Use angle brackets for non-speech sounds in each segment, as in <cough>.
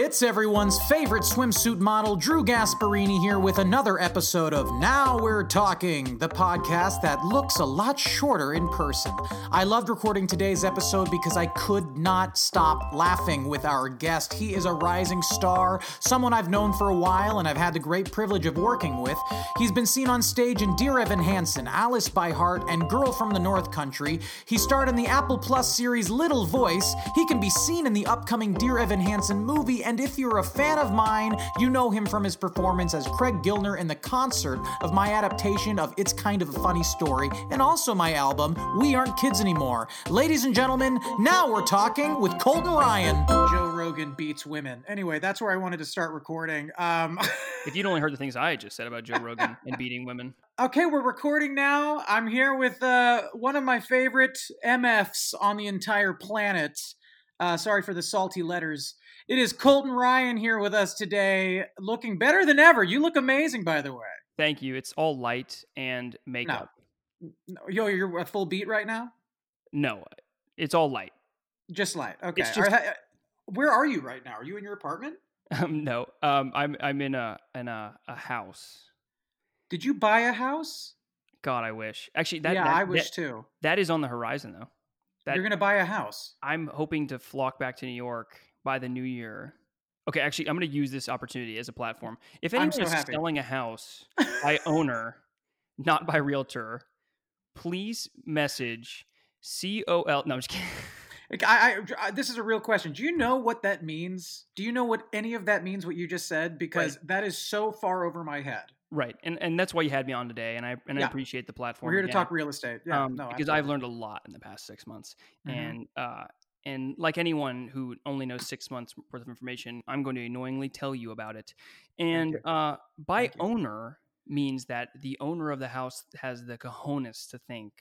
It's everyone's favorite swimsuit model, Drew Gasparini, here with another episode of Now We're Talking, the podcast that looks a lot shorter in person. I loved recording today's episode because I could not stop laughing with our guest. He is a rising star, someone I've known for a while and I've had the great privilege of working with. He's been seen on stage in Dear Evan Hansen, Alice by Heart, and Girl from the North Country. He starred in the Apple Plus series Little Voice. He can be seen in the upcoming Dear Evan Hansen movie, and if you're a fan of mine, you know him from his performance as Craig Gilner in the concert of my adaptation of It's Kind of a Funny Story, and also my album, We Aren't Kids Anymore. Ladies and gentlemen, now we're talking with Colton Ryan. Joe Rogan beats women. Anyway, that's where I wanted to start recording. Um, <laughs> If you'd only heard the things I just said about Joe Rogan and beating women, okay, we're recording now. I'm here with uh, one of my favorite MFs on the entire planet. Uh, sorry for the salty letters. It is Colton Ryan here with us today, looking better than ever. You look amazing, by the way. thank you. It's all light and makeup. No, yo, you're a full beat right now. No, it's all light. Just light. Okay. Just- Are- where are you right now? Are you in your apartment? Um, no, um, I'm I'm in a in a, a house. Did you buy a house? God, I wish. Actually, that yeah, that, I wish that, too. that is on the horizon though. That You're gonna buy a house. I'm hoping to flock back to New York by the new year. Okay, actually, I'm going to use this opportunity as a platform. If anyone so is happy. selling a house by <laughs> owner, not by realtor, please message COL. No, I'm just kidding. <laughs> I, I, I- this is a real question. Do you know what that means? Do you know what any of that means? What you just said? Because that is so far over my head. Right, and and that's why you had me on today, and I and I appreciate the platform. We're here to again, talk real estate. Yeah, um, no, because I've learned a lot in the past six months, Mhm. and uh, and like anyone who only knows six months worth of information, I'm going to annoyingly tell you about it. And uh, by owner means that the owner of the house has the cojones to think,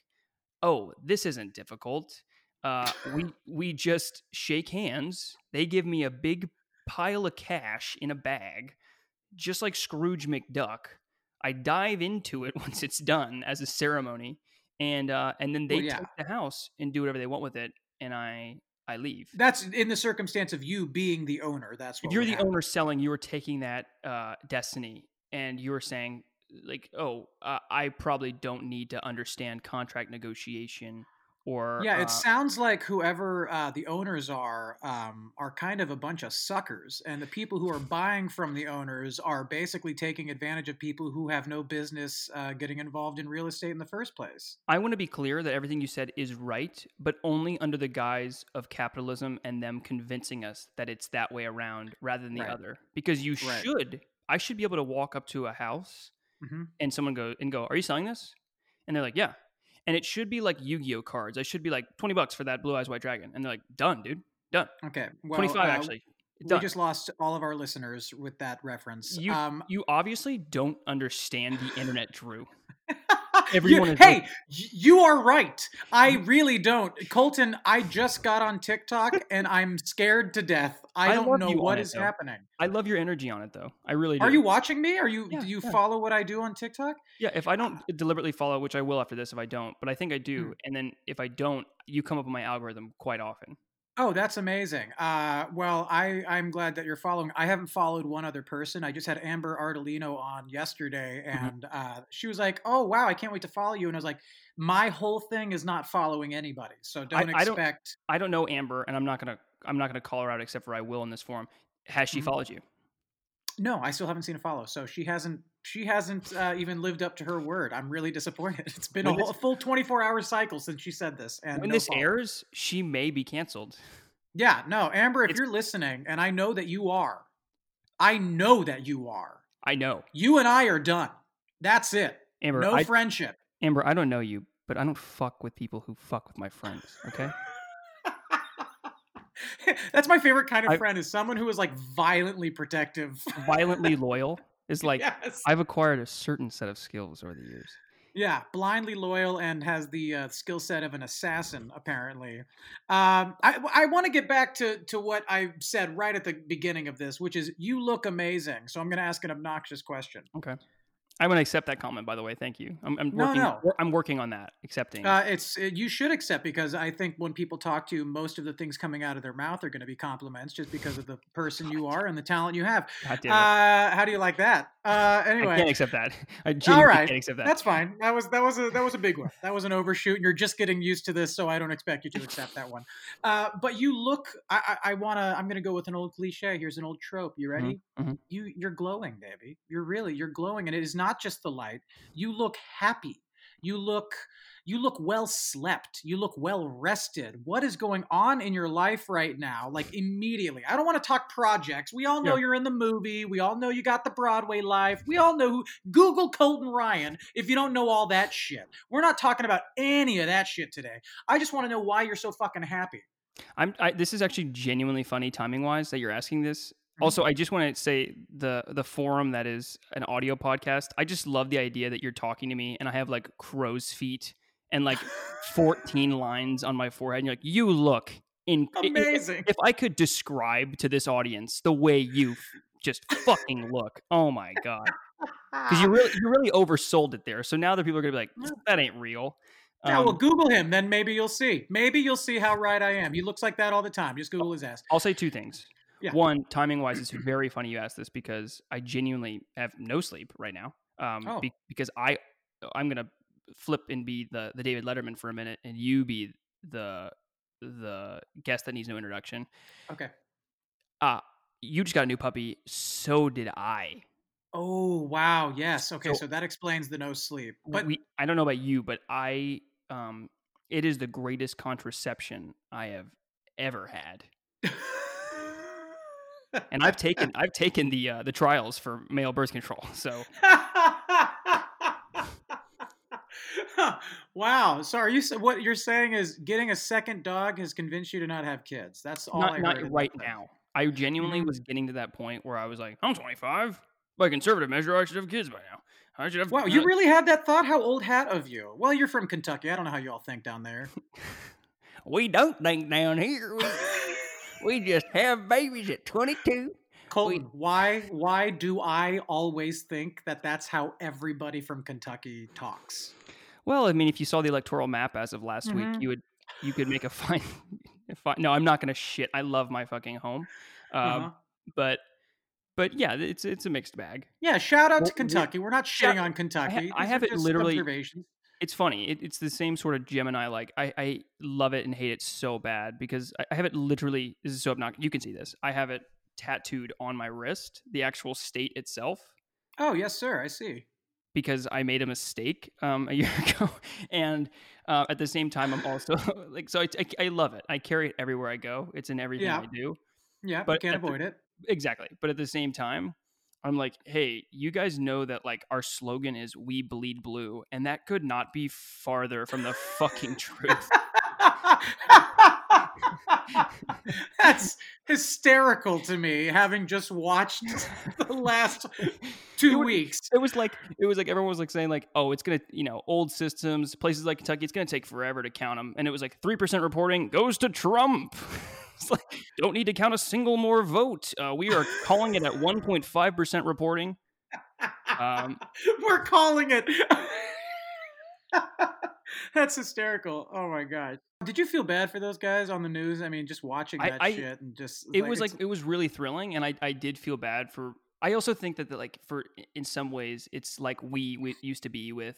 oh, this isn't difficult. Uh, we we just shake hands. They give me a big pile of cash in a bag, just like Scrooge McDuck. I dive into it <laughs> once it's done as a ceremony, and uh, and then they Well, yeah. take the house and do whatever they want with it, and I I leave. That's in the circumstance of you being the owner. That's what if you're the happen. owner selling, you are taking that uh, destiny, and you are saying like, oh, uh, I probably don't need to understand contract negotiation or Yeah, uh, it sounds like whoever uh, the owners are um, are kind of a bunch of suckers, and the people who are buying from the owners are basically taking advantage of people who have no business uh, getting involved in real estate in the first place. I want to be clear that everything you said is right, but only under the guise of capitalism and them convincing us that it's that way around rather than the Right. other. Because you Right. should, I should be able to walk up to a house hmm and someone go and go, "Are you selling this?" And they're like, "Yeah." And it should be like Yu-Gi-Oh cards. I should be like twenty bucks for that blue eyes white dragon, and they're like, "Done, dude, done." Okay, well, Twenty five uh, actually. We just lost all of our listeners with that reference. You um, you obviously don't understand the internet, Drew. <laughs> you- everyone is hey, like- you are right. I really don't. Colton, I just got on TikTok and I'm scared to death. <laughs> I, I don't know you what it, is though. happening. I love your energy on it, though. I really do. Are you watching me? Are you Yeah, do you yeah. follow what I do on TikTok? Yeah, if I don't deliberately follow, which I will after this if I don't, but I think I do, Hmm. and then if I don't, you come up on my algorithm quite often. Oh, that's amazing. Uh, well, I, I'm glad that you're following. I haven't followed one other person. I just had Amber Ardolino on yesterday, and uh, she was like, "Oh, wow, I can't wait to follow you." And I was like, "My whole thing is not following anybody, so don't I don't- expect." I don't know Amber, and I'm not gonna I'm not gonna call her out except for I will in this forum. Has she Mhm. followed you? No, I still haven't seen a follow. So she hasn't. She hasn't uh, even lived up to her word. I'm really disappointed. <laughs> It's been a, whole, this- full 24 hour cycle since she said this. And when no this follow. airs, she may be canceled. yeah, no, Amber, if It's- you're listening, and I know that you are, I know that you are. I know. You and I are done. That's it. Amber, no I, friendship. Amber, I don't know you, but I don't fuck with people who fuck with my friends. Okay. <laughs> <laughs> That's my favorite kind of I- friend is someone who is like violently protective. Violently <laughs> loyal is like yes. I've acquired a certain set of skills over the years. Yeah, blindly loyal and has the uh, skill set of an assassin, apparently. Um, I, I want to get back to, to what I said right at the beginning of this, which is you look amazing. So I'm going to ask an obnoxious question. Okay. I'm gonna accept that comment, by the way. Thank you. I'm, I'm No, working. no. I'm working on that. Accepting. Uh, it's it, you should accept because I think when people talk to you, most of the things coming out of their mouth are going to be compliments just because of the person you are and the talent you have. God damn it. Uh, how do you like that? Uh, I anyway, can't accept that. <laughs> I genuinely right. can't accept that. That's fine. That was that was a that was a big one. That was an overshoot. You're just getting used to this, so I don't expect you to accept that one. Uh, but you look. I, I, I wanna. I'm gonna go with an old cliche. Here's an old trope. You ready? mhm. You you're glowing, baby. You're really you're glowing, and it is not just the light. You look happy. You look you look well slept. You look well rested. What is going on in your life right now? Like immediately. I don't want to talk projects. We all know Yeah. you're in the movie. We all know you got the Broadway life. We all know who Google Colton Ryan if you don't know all that shit. We're not talking about any of that shit today. I just want to know why you're so fucking happy. I'm. I, this is actually genuinely funny timing wise that you're asking this. Also, I just want to say the the forum that is an audio podcast. I just love the idea that you're talking to me and I have like crow's feet and like 14 <laughs> lines on my forehead. And you're like, you look in Amazing. If I could describe to this audience the way you f- just fucking look, oh my god, because you <laughs> really you really oversold it there. So now the people are gonna be like, that ain't real. Yeah, well, Um, Google him, then maybe you'll see. Maybe you'll see how right I am. He looks like that all the time. Just Google his ass. I'll say two things. Yeah. One, timing wise, it's very funny you asked this because I genuinely have no sleep right now. Um, Oh. be- because I, I'm gonna flip and be the the David Letterman for a minute, and you be the the guest that needs no introduction. Okay. Uh you just got a new puppy. So did I. Oh wow, yes. Okay, So- so, that explains the no sleep. But we, I don't know about you, but I, um, it is the greatest contraception I have ever had. <laughs> And I've taken I've taken the uh, the trials for male birth control. So <laughs> wow. So are you what you're saying is getting a second dog has convinced you to not have kids? That's all I not, not right now. I genuinely Mhm. was getting to that point where I was like, I'm 25. By conservative measure, I should have kids by now. I should have. Wow, you really had that thought? How old hat of you? Well, you're from Kentucky. I don't know how you all think down there. <laughs> We don't think down here. <laughs> We, we just have babies at 22. Colton, why why do I always think that that's how everybody from Kentucky talks? Well, I mean, if you saw the electoral map as of last Mhm. week, you would you could make a fine. <laughs> a fine no, I'm not gonna shit. I love my fucking home, uh, Uh-huh. but but yeah, it's it's a mixed bag. Yeah, shout out Well, to we- Kentucky. We're not shitting on Kentucky. I These have it literally- observations. It's funny. It, it's the same sort of Gemini. Like I, I love it and hate it so bad because I, I have it literally. This is so obnoxious. You can see this. I have it tattooed on my wrist, the actual state itself, Oh yes, sir. I see. because I made a mistake um, a <laughs> year ago. And uh, at the same time, I'm also <laughs> like, so I, I, I love it. I carry it everywhere I go. It's in everything Yeah. I do. Yeah, But can't at the- avoid it. Exactly. But at the same time, I'm like, hey, you guys know that like our slogan is "We bleed blue," and that could not be farther from the fucking truth. <laughs> That's hysterical to me, having just watched the last two would- weeks. It was like it was like everyone was like saying like, oh, it's gonna you know old systems, places like Kentucky, it's gonna take forever to count them, and it was like three percent reporting goes to Trump. <laughs> it's <laughs> like don't need to count a single more vote. Uh, we are calling it at one point five percent reporting. Um, <laughs> We're calling it. <laughs> That's hysterical. Oh my god. Did you feel bad for those guys on the news? I mean, just watching that I- shit and just it was like it was really thrilling and I, I did feel bad for i also think that the, like for in some ways it's like we, we used to be with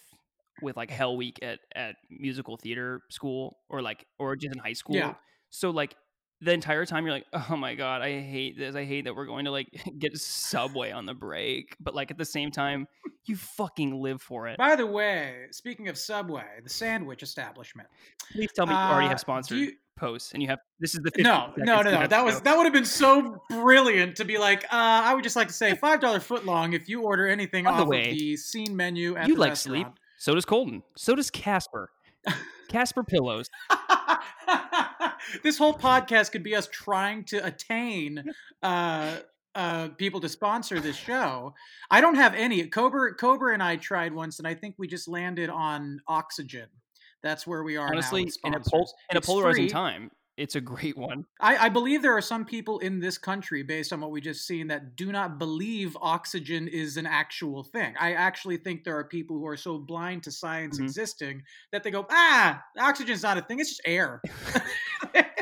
with like hell week at at musical theater school or like or just in high school Yeah. so like the entire time you're like oh my god i hate this i hate that we're going to like <laughs> get subway on the break but like at the same time you fucking live for it By the way, speaking of Subway, the sandwich establishment. please tell me you already uh, have sponsored you- posts and you have this is the No, no, no, no. That was that would have been so brilliant to be like. Uh, I would just like to say <laughs> five dollar foot long if you order anything By the off way, of the scene menu at you the like restaurant. sleep so does colton so does casper <laughs> casper pillows this whole podcast could be us trying to attain uh, uh, people to sponsor this show. I don't have any. Cobra, Cobra, and I tried once, and I think we just landed on Oxygen. That's where we are honestly with in a, pol- in a polarizing free. time it's a great one I, I believe there are some people in this country, based on what we just seen, that do not believe oxygen is an actual thing. I actually think there are people who are so blind to science Mhm. existing that they go, ah, oxygen's not a thing; it's just air. <laughs> <laughs>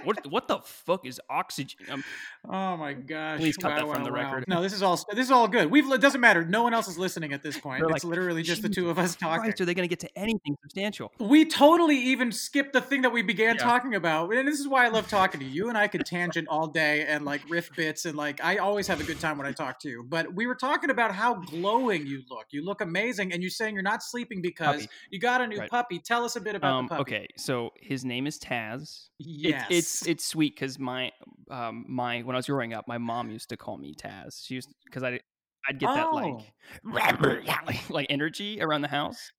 what what the fuck is oxygen um, Oh my gosh! Please cut Wow, that from wow, the wow. record. No, this is all this is all good. We've it doesn't matter. No one else is listening at this <laughs> point. They're It's like, literally just the two of us talking. Christ, are they going to get to anything substantial We totally even skipped the thing that we began Yeah. talking about. And this is why I love talking to you. You and I could tangent all day and like riff bits and like I always have a good time when I talk to you. But we were talking about how glowing you look. You look amazing and you're saying you're not sleeping because Puppy. you got a new Right. puppy. Tell us a bit about um the puppy. okay so his name is taz Yes. it's it's sweet because my um my when i was growing up my mom used to call me taz she used because i i'd get that Oh. <laughs> like like energy around the house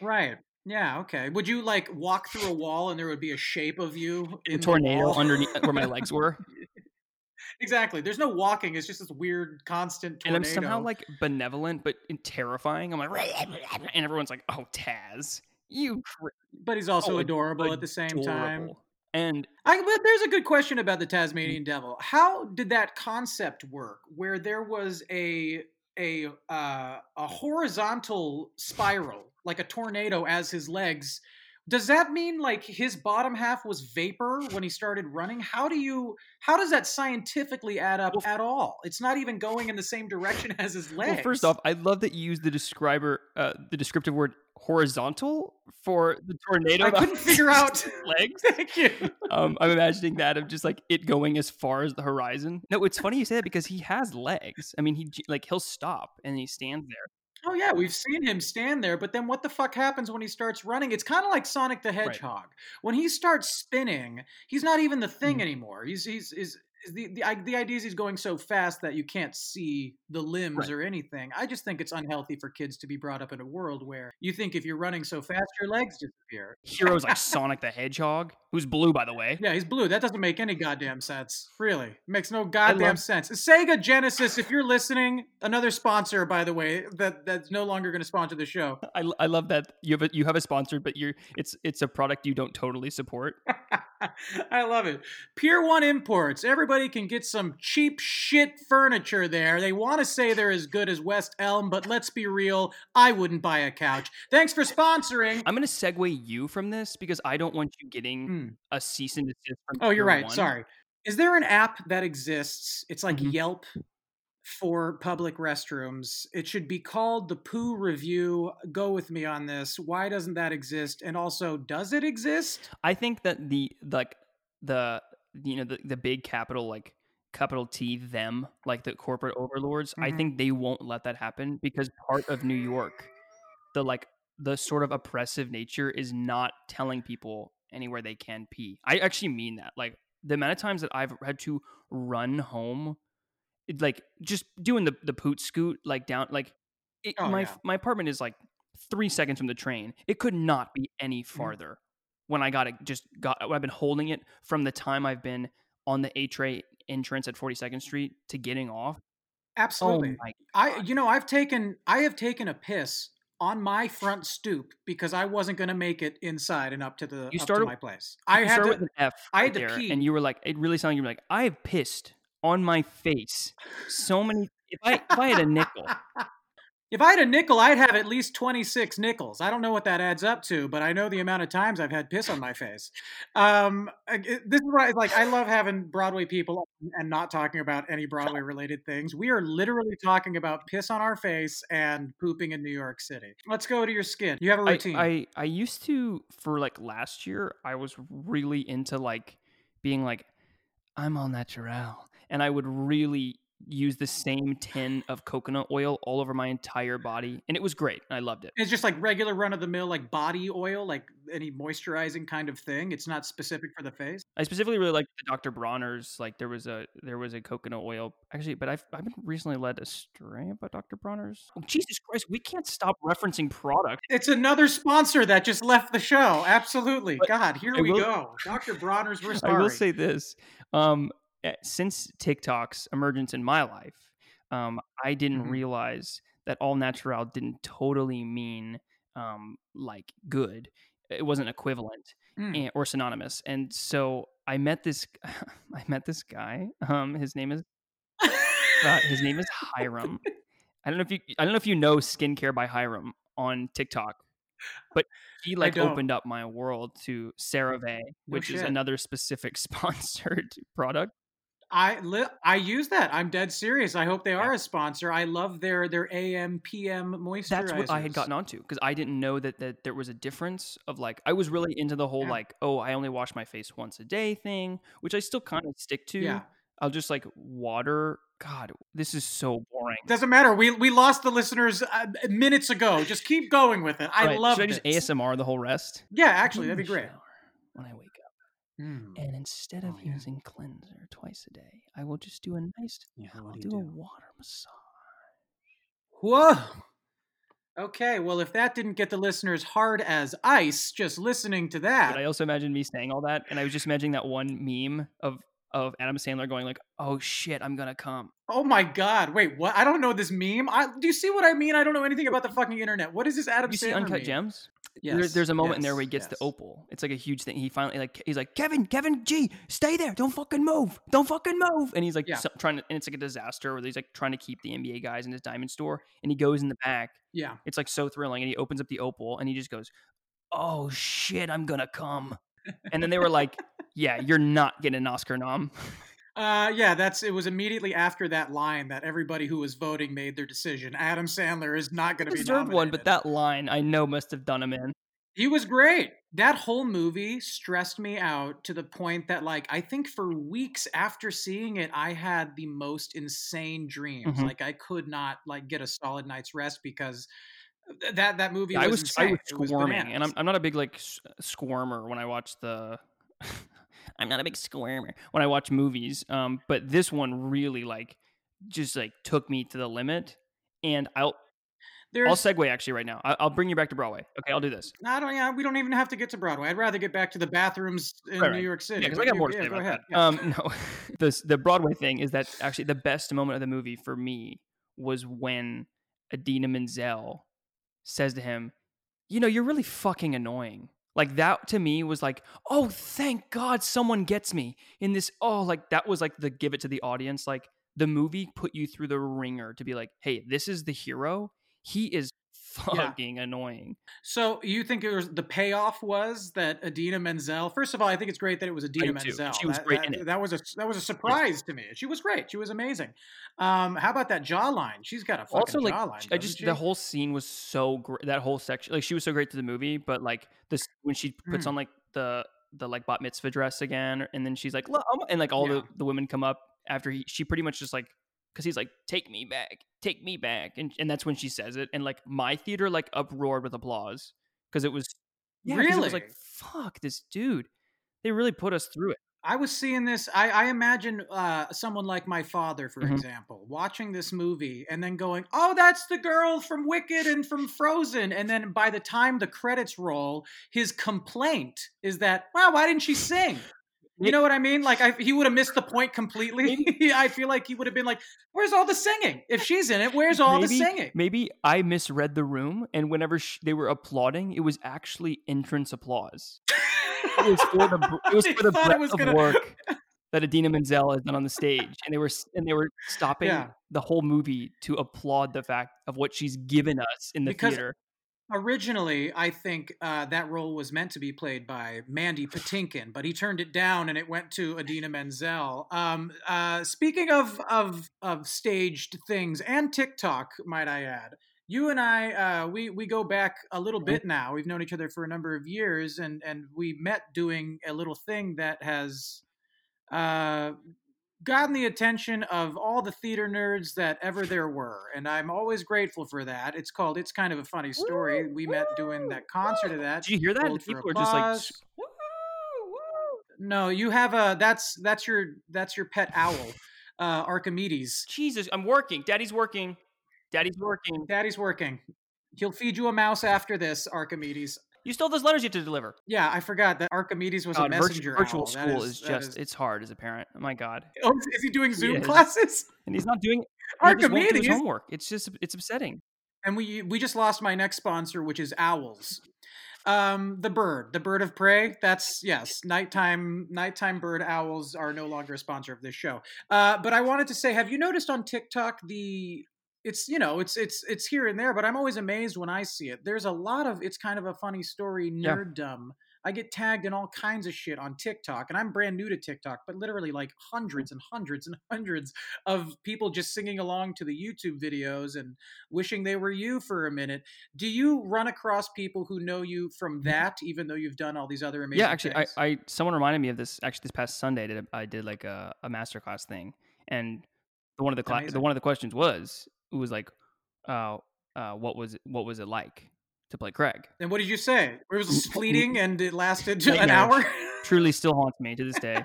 right. Yeah, okay. Would you like walk through a wall and there would be a shape of you in the tornado underneath <laughs> where my legs were Exactly. There's no walking. It's just this weird, constant and i'm somehow like benevolent but terrifying i'm like <laughs> and everyone's like oh taz you cr- but he's also oh, adorable at the same time. And I, but there's a good question about the Tasmanian Devil. How did that concept work? Where there was a a uh, a horizontal spiral, like a tornado, as his legs. Does that mean like his bottom half was vapor when he started running? How do you how does that scientifically add up at all? It's not even going in the same direction <laughs> as his legs. Well, first off, I love that you use the describer, uh, the descriptive word horizontal for the tornado. I couldn't <laughs> figure out. <laughs> legs. <laughs> Thank you. Um, I'm imagining that of just like it going as far as the horizon. No, it's funny you say that because he has legs. I mean, he like he'll stop and he stands there. Oh yeah, we've seen him stand there, but then what the fuck happens when he starts running? It's kind of like Sonic the Hedgehog. When he starts spinning, he's not even the thing Mhm. anymore. He's he's is the the the idea is he's going so fast that you can't see the limbs Right. or anything. I just think it's unhealthy for kids to be brought up in a world where you think if you're running so fast, your legs disappear. Heroes like Sonic the Hedgehog, who's blue by the way. Yeah, he's blue. That doesn't make any goddamn sense. Really. Makes no goddamn love- sense. Sega Genesis, if you're listening, another sponsor, by the way, that that's no longer going to sponsor the show. <laughs> I, I love that you have a, you have a sponsor, but you're it's it's a product you don't totally support. <laughs> I love it. Pier 1 Imports. Everybody can get some cheap shit furniture there. They want to say they're as good as West Elm, but let's be real, I wouldn't buy a couch. Thanks for sponsoring. I'm gonna segue you from this because I don't want you getting Hmm. a cease and desist from. Oh, you're right. One. Sorry. Is there an app that exists? It's like Mhm. Yelp for public restrooms. It should be called the Poo Review. Go with me on this. Why doesn't that exist? And also, does it exist? I think that the like the you know the, the big capital like capital T them like the corporate overlords. I Mhm. think they won't let that happen because part of New York, the like the sort of oppressive nature is not telling people anywhere they can pee. I actually mean that. Like the amount of times that I've had to run home, it, like just doing the the poot scoot like down like it, Oh, my yeah. my apartment is like three seconds from the train. It could not be any Mm-hmm. farther. When I got it, just got I've been holding it from the time I've been on the A tray entrance at 42nd Street to getting off. Absolutely. Oh I you know I've taken I have taken a piss on my front stoop because I wasn't going to make it inside and up to the You up started- to my place. I had to with an F. I right had to pee. and you were like, it really sounded like you were like, I have pissed on my face so many. If I if I had a nickel, If I had a nickel, I'd have at least 26 nickels. I don't know what that adds up to, but I know the amount of times I've had piss on my face. Um, this is why, like, I love having Broadway people and not talking about any Broadway related things. We are literally talking about piss on our face and pooping in New York City. Let's go to your skin. You have a routine. I I used to for like last year. I was really into like being like I'm all natural, and I would really use the same tin of coconut oil all over my entire body, and it was great. I loved it. it's just like regular run of the mill, like body oil, like any moisturizing kind of thing. It's not specific for the face. I specifically really liked the Dr. Bronner's. Like there was a there was a coconut oil actually, but I've I've been recently led astray about Dr. Bronner's. Oh, Jesus Christ, we can't stop referencing product. It's another sponsor that just left the show. Absolutely. But God, here I we will- go. Dr. Bronner's, we're sorry. <laughs> I will say this: um, since TikTok's emergence in my life, um, I didn't Mhm. realize that all natural didn't totally mean um, like good. It wasn't equivalent Mm. and, or synonymous. And so I met this. <laughs> I met this guy. Um, his name is uh, his name is Hyram. I don't know if you I don't know if you know skincare by Hyram on TikTok, but he like opened up my world to CeraVe, No which is another specific <laughs> sponsored product. I li- I use that. I'm dead serious. I hope they are a sponsor. I love their their AM PM moisturizers. That's what I had gotten onto because I didn't know that that there was a difference of like I was really into the whole Yeah. like oh I only wash my face once a day thing, which I still kind of stick to. Yeah. I'll just like water. God, this is so boring. Doesn't matter. We we lost the listeners uh, minutes ago. Just keep going with it. I Right, love Should I it. just ASMR the whole rest? Yeah, actually, that'd be great. when I wake. Mm. And instead of Oh, yeah. using cleanser twice a day, I will just do a nice. Yeah, I'll do do, a water massage. Whoa. Okay, well, if that didn't get the listeners hard as ice, just listening to that. But I also imagine me saying all that, and I was just imagining that one meme of of Adam Sandler going like, "Oh shit, I'm gonna come." Oh my god! Wait, what? I don't know this meme. I, do you see what I mean? I don't know anything about the fucking internet. What is this Adam you see Sandler Uncut meme? Gems? Yes. There- there's a moment in there where he gets the opal. It's like a huge thing. He finally like he's like Kevin, Kevin G, stay there, don't fucking move, don't fucking move. And he's like Yeah. so- trying to, and it's like a disaster where he's like trying to keep the NBA guys in his diamond store, and he goes in the back. Yeah. It's like so thrilling, and he opens up the opal, and he just goes, "Oh shit, I'm gonna come." And then they were like, "Yeah, you're not getting an Oscar nom." <laughs> Uh, yeah, that's it. Was immediately after that line that everybody who was voting made their decision. Adam Sandler is not going to be Deserved one, but that line I know must have done him in. He was great. That whole movie stressed me out to the point that, like, I think for weeks after seeing it, I had the most insane dreams. Mhm. Like, I could not like get a solid night's rest because that that movie. I was was I was It was squirming, and. I'm I'm not a big like squirmer when I watch the. <laughs> I'm not a big squirmer when I watch movies, um, but this one really like just like took me to the limit, and I'll There's, I'll segue actually right now. I, I'll bring you back to Broadway. Okay, I'll do this. I don't. Yeah, we don't even have to get to Broadway. I'd rather get back to the bathrooms in Right, New. York City. Yeah, because I got more to yeah, say go about ahead. that. Yeah. Um, <laughs> no, the the Broadway thing is that actually the best moment of the movie for me was when Idina Menzel says to him, "You know, you're really fucking annoying." Like that to me was like, "Oh, thank God someone gets me in this." Oh, like that was like the give it to the audience. Like the movie put you through the ringer to be like, "Hey, this is the hero. He is Yeah. fucking annoying." So you think it was the payoff was that Idina Menzel? First of all, I think it's great that it was Idina. Menzel. She was that, great that, in it. that was a that was a surprise to me. She was great. She was amazing. Um, how about that jawline? She's got a fucking also like jawline. I just she? the whole scene was so great that whole section like she was so great to the movie but like this when she puts Mm. on like the the like bat mitzvah dress again and then she's like and like all Yeah. the the women come up after he she pretty much just like because he's like take me back take me back and and that's when she says it and like my theater like uproared with applause because it was yeah 'cause it was like fuck this dude they really put us through it I was seeing this. I, I imagine uh, someone like my father, for Mhm. example, watching this movie and then going, "Oh, that's the girl from Wicked and from Frozen." And then by the time the credits roll, his complaint is that, "Wow, why didn't she sing?" You know what I mean? Like I, he would have missed the point completely. <laughs> I feel like he would have been like, "Where's all the singing? If she's in it, where's all the singing?" Maybe I misread the room, and whenever sh- they were applauding, it was actually entrance applause. It was for the it <laughs> was for the breadth was of gonna- work. <laughs> that Idina Menzel has done on the stage, and they were and they were stopping Yeah. the whole movie to applaud the fact of what she's given us in the Because- theater. Originally, I think uh, that role was meant to be played by Mandy Patinkin, but he turned it down and it went to Idina Menzel. Um, uh, speaking of, of of staged things and TikTok, might I add, you and I uh, we we go back a little bit now. We've known each other for a number of years, and and we met doing a little thing that has uh, gotten the attention of all the theater nerds that ever there were, and I'm always grateful for that. It's called "It's Kind of a Funny Story." we met doing that concert of that. Did you hear that? People are just like, applause. No, you have a that's that's your that's your pet owl, uh, Archimedes. Jesus, I'm working. Daddy's working. Daddy's working. Daddy's working. He'll feed you a mouse after this, Archimedes. You still have those letters you have to deliver. Yeah, I forgot that Archimedes was a God, virtu- messenger. virtual owl. School is, that just it's hard as a parent. Oh my god. <laughs> Oh, is he doing Zoom is. classes? And he's not doing he just do his Archimedes. homework. It's just it's upsetting. And we we just lost my next sponsor, which is owls. Um, the bird, the bird of prey. That's yes, nighttime nighttime bird owls are no longer a sponsor of this show. Uh, but I wanted to say, have you noticed on TikTok the it's you know it's it's it's here and there, but I'm always amazed when I see it. There's a lot of it's kind of a funny story Yeah. nerddom. I get tagged in all kinds of shit on TikTok, and I'm brand new to TikTok, but literally like hundreds and hundreds and <laughs> hundreds of people just singing along to the YouTube videos and wishing they were you for a minute. Do you run across people who know you from that, even though you've done all these other amazing Mm-hmm. yeah, actually, I? I someone reminded me of this. Actually, this past Sunday, I did I did like a, a masterclass thing, and the one of the cla- the one of the questions was it was like, uh, uh, what was it, what was it like to play Craig? and what did you say? It was <laughs> fleeting and it lasted an Nightmarish. hour. Truly, <laughs> still haunts me to this day.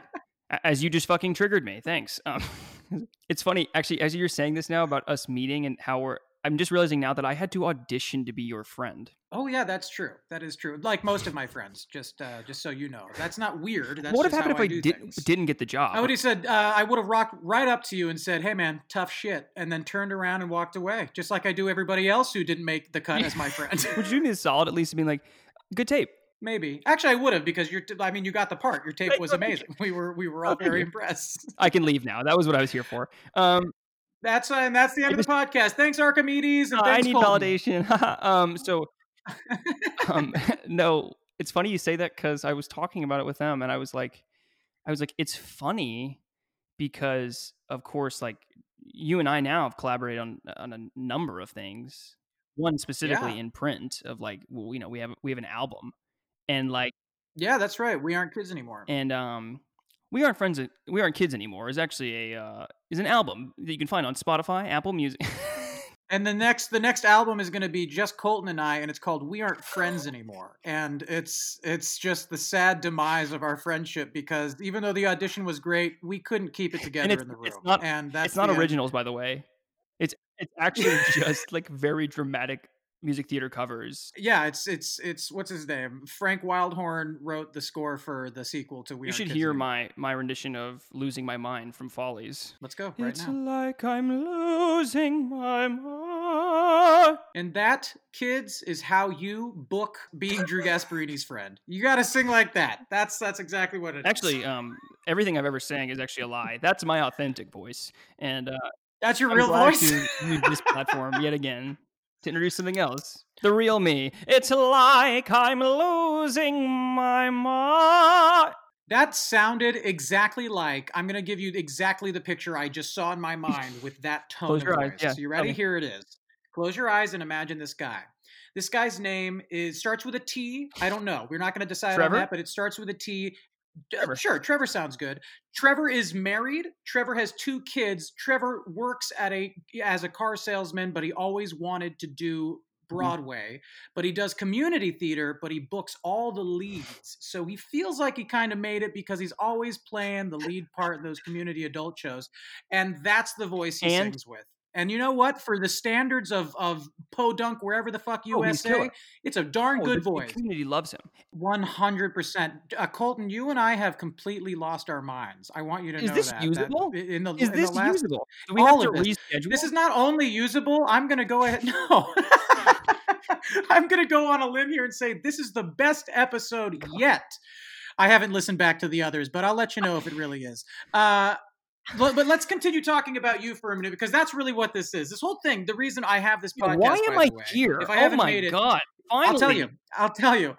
As you just fucking triggered me. Thanks. Um, <laughs> it's funny actually as you're saying this now about us meeting and how we're. I'm just realizing now that I had to audition to be your friend. oh yeah, that's true. That is true. Like most of my friends, <laughs> just uh, just so you know, that's not weird. That's what would have happened if I, do did, didn't get the job? I would have said uh, I would have rocked right up to you and said, "Hey man, tough shit," and then turned around and walked away, just like I do everybody else who didn't make the cut as my <laughs> friend. would you do me a solid at least being like, good tape? Maybe. Actually, I would have because your. T- I mean, you got the part. Your tape was amazing. We were we were all very impressed. I can leave now. That was what I was here for. Um, That's uh, and that's the end of the podcast. Thanks Archimedes and Uh, I need Colton. validation. <laughs> um, so, <laughs> um, <laughs> no, it's funny you say that because I was talking about it with them, and I was like, I was like, it's funny because, of course, like you and I now have collaborated on on a number of things. One specifically Yeah. in print of like, well, you know, we have we have an album, and like, Yeah, that's right. We aren't kids anymore. and um, we aren't friends. We aren't kids anymore. Is actually a uh, is an album that you can find on Spotify, Apple Music. <laughs> And the next the next album is going to be just Colton and I, and it's called "We Aren't Friends Anymore." And it's it's just the sad demise of our friendship because even though the audition was great, we couldn't keep it together in the room. it's not- and that's it's not the end. originals, by the way. It's it's actually just like very dramatic music theater covers. Yeah, it's it's it's what's his name? Frank Wildhorn wrote the score for the sequel to We you Aren't should Kids hear Anymore. my my rendition of "Losing My Mind" from Follies. Let's go right now it's now. like I'm losing my mind. And that, kids, is how you book being Drew Gasparini's friend. You got to sing like that. That's that's exactly what it is. Actually, um, everything I've ever sang is actually a lie. That's my authentic voice, and uh, that's your I'm real voice. to use this platform yet again to introduce something else. The real me. It's like I'm losing my mind. That sounded exactly like I'm going to give you exactly the picture I just saw in my <laughs> mind with that tone Close your eyes, yeah, So you ready? me. Here it is. Close your eyes and imagine this guy. This guy's name is starts with a T. I don't know. We're not going to decide Trevor? on that, but it starts with a T. Uh, Trevor. Sure, Trevor sounds good. Trevor is married. Trevor has two kids. Trevor works at a as a car salesman, but he always wanted to do Mm-hmm. Broadway, but he does community theater, but he books all the leads. So he feels like he kind of made it because he's always playing the lead part in those community adult shows. And that's the voice he And- sings with. And you know what? For the standards of of Podunk, wherever the fuck Oh, USA, killer. it's a darn Oh, good the- the voice. community loves him. One hundred percent. Uh, Colton, you and I have completely lost our minds. I want you to Is know this that. usable? That in the, Is in this the last, usable? Do we all have to this. reschedule? This is not only usable. I'm going to go ahead. <laughs> No, I'm going to go on a limb here and say this is the best episode yet. I haven't listened back to the others, but I'll let you know if it really is. Uh, but, but let's continue talking about you for a minute because that's really what this is. This whole thing, the reason I have this podcast. Why am I way, here? If I oh haven't my made it, god! Finally, I'll tell you. I'll tell you.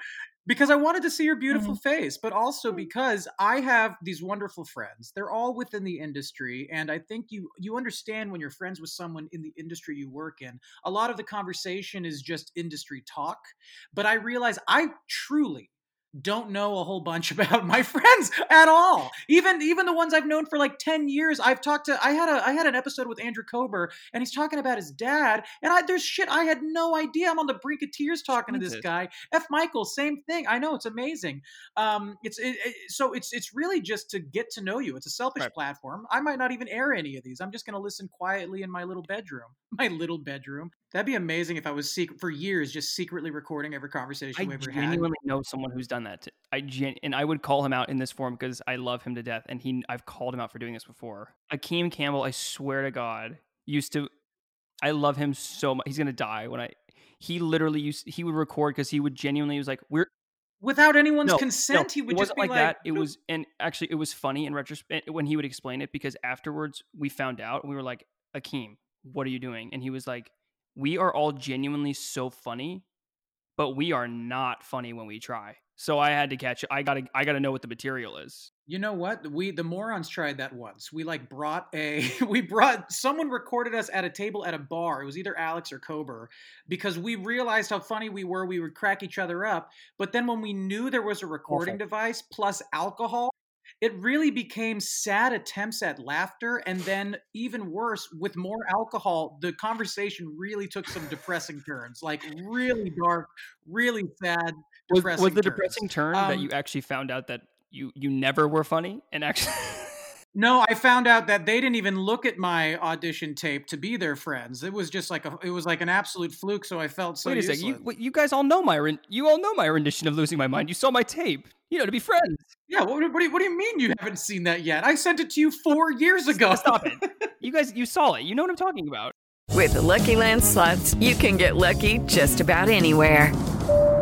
Because I wanted to see your beautiful Mm-hmm. face, but also because I have these wonderful friends. They're all within the industry, and I think you you understand when you're friends with someone in the industry you work in. A lot of the conversation is just industry talk, but I realize I truly don't know a whole bunch <laughs> about my friends at all. Even even the ones I've known for like 10 years. I've talked to I had a I had an episode with Andrew Kober and he's talking about his dad and I there's shit I had no idea. I'm on the brink of tears talking to this guy. F Michael, same thing. I know it's amazing. Um it's it, it- so it's it's really just to get to know you. It's a selfish Right. platform. I might not even air any of these. I'm just going to listen quietly in my little bedroom. <laughs> My little bedroom. That'd be amazing if I was secret for years just secretly recording every conversation I we ever had. genuinely know someone who's done that. I gen- and I would call him out in this form because I love him to death, and he I've called him out for doing this before. Akeem Campbell, I swear to God, used to. I love him so much. He's gonna die when I. He literally used. He would record because he would genuinely he was like, "We're without anyone's no, consent, no, he would it just wasn't be like, like, that. It was, and actually, it was funny in retrospect eh, when he would explain it because afterwards we found out and we were like, Akeem, what are you doing? And he was like, We are all genuinely so funny, but we are not funny when we try. So I had to catch. I gotta, I gotta know what the material is. You know what? We the morons tried that once. We like brought a <laughs> we brought someone recorded us at a table at a bar. It was either Alex or Kober because we realized how funny we were. We would crack each other up. But then when we knew there was a recording Awful. device plus alcohol, it really became sad attempts at laughter and then even worse with more alcohol, the conversation really took some depressing turns. Like really dark, really sad, Was, depressing was the turns. depressing turn that Um, you actually found out that you you never were funny and actually. <laughs> No, I found out that they didn't even look at my audition tape to be their friends. It was just like a, it was like an absolute fluke. So I felt so Wait a useless. second. You, wait, you guys all know my you all know my rendition of losing my mind. You saw my tape. You know to be friends. yeah, what, what, do you, what do you mean you haven't seen that yet? I sent it to you four years ago. Stop it. <laughs> You guys, you saw it. You know what I'm talking about. With the Lucky Land slots, you can get lucky just about anywhere.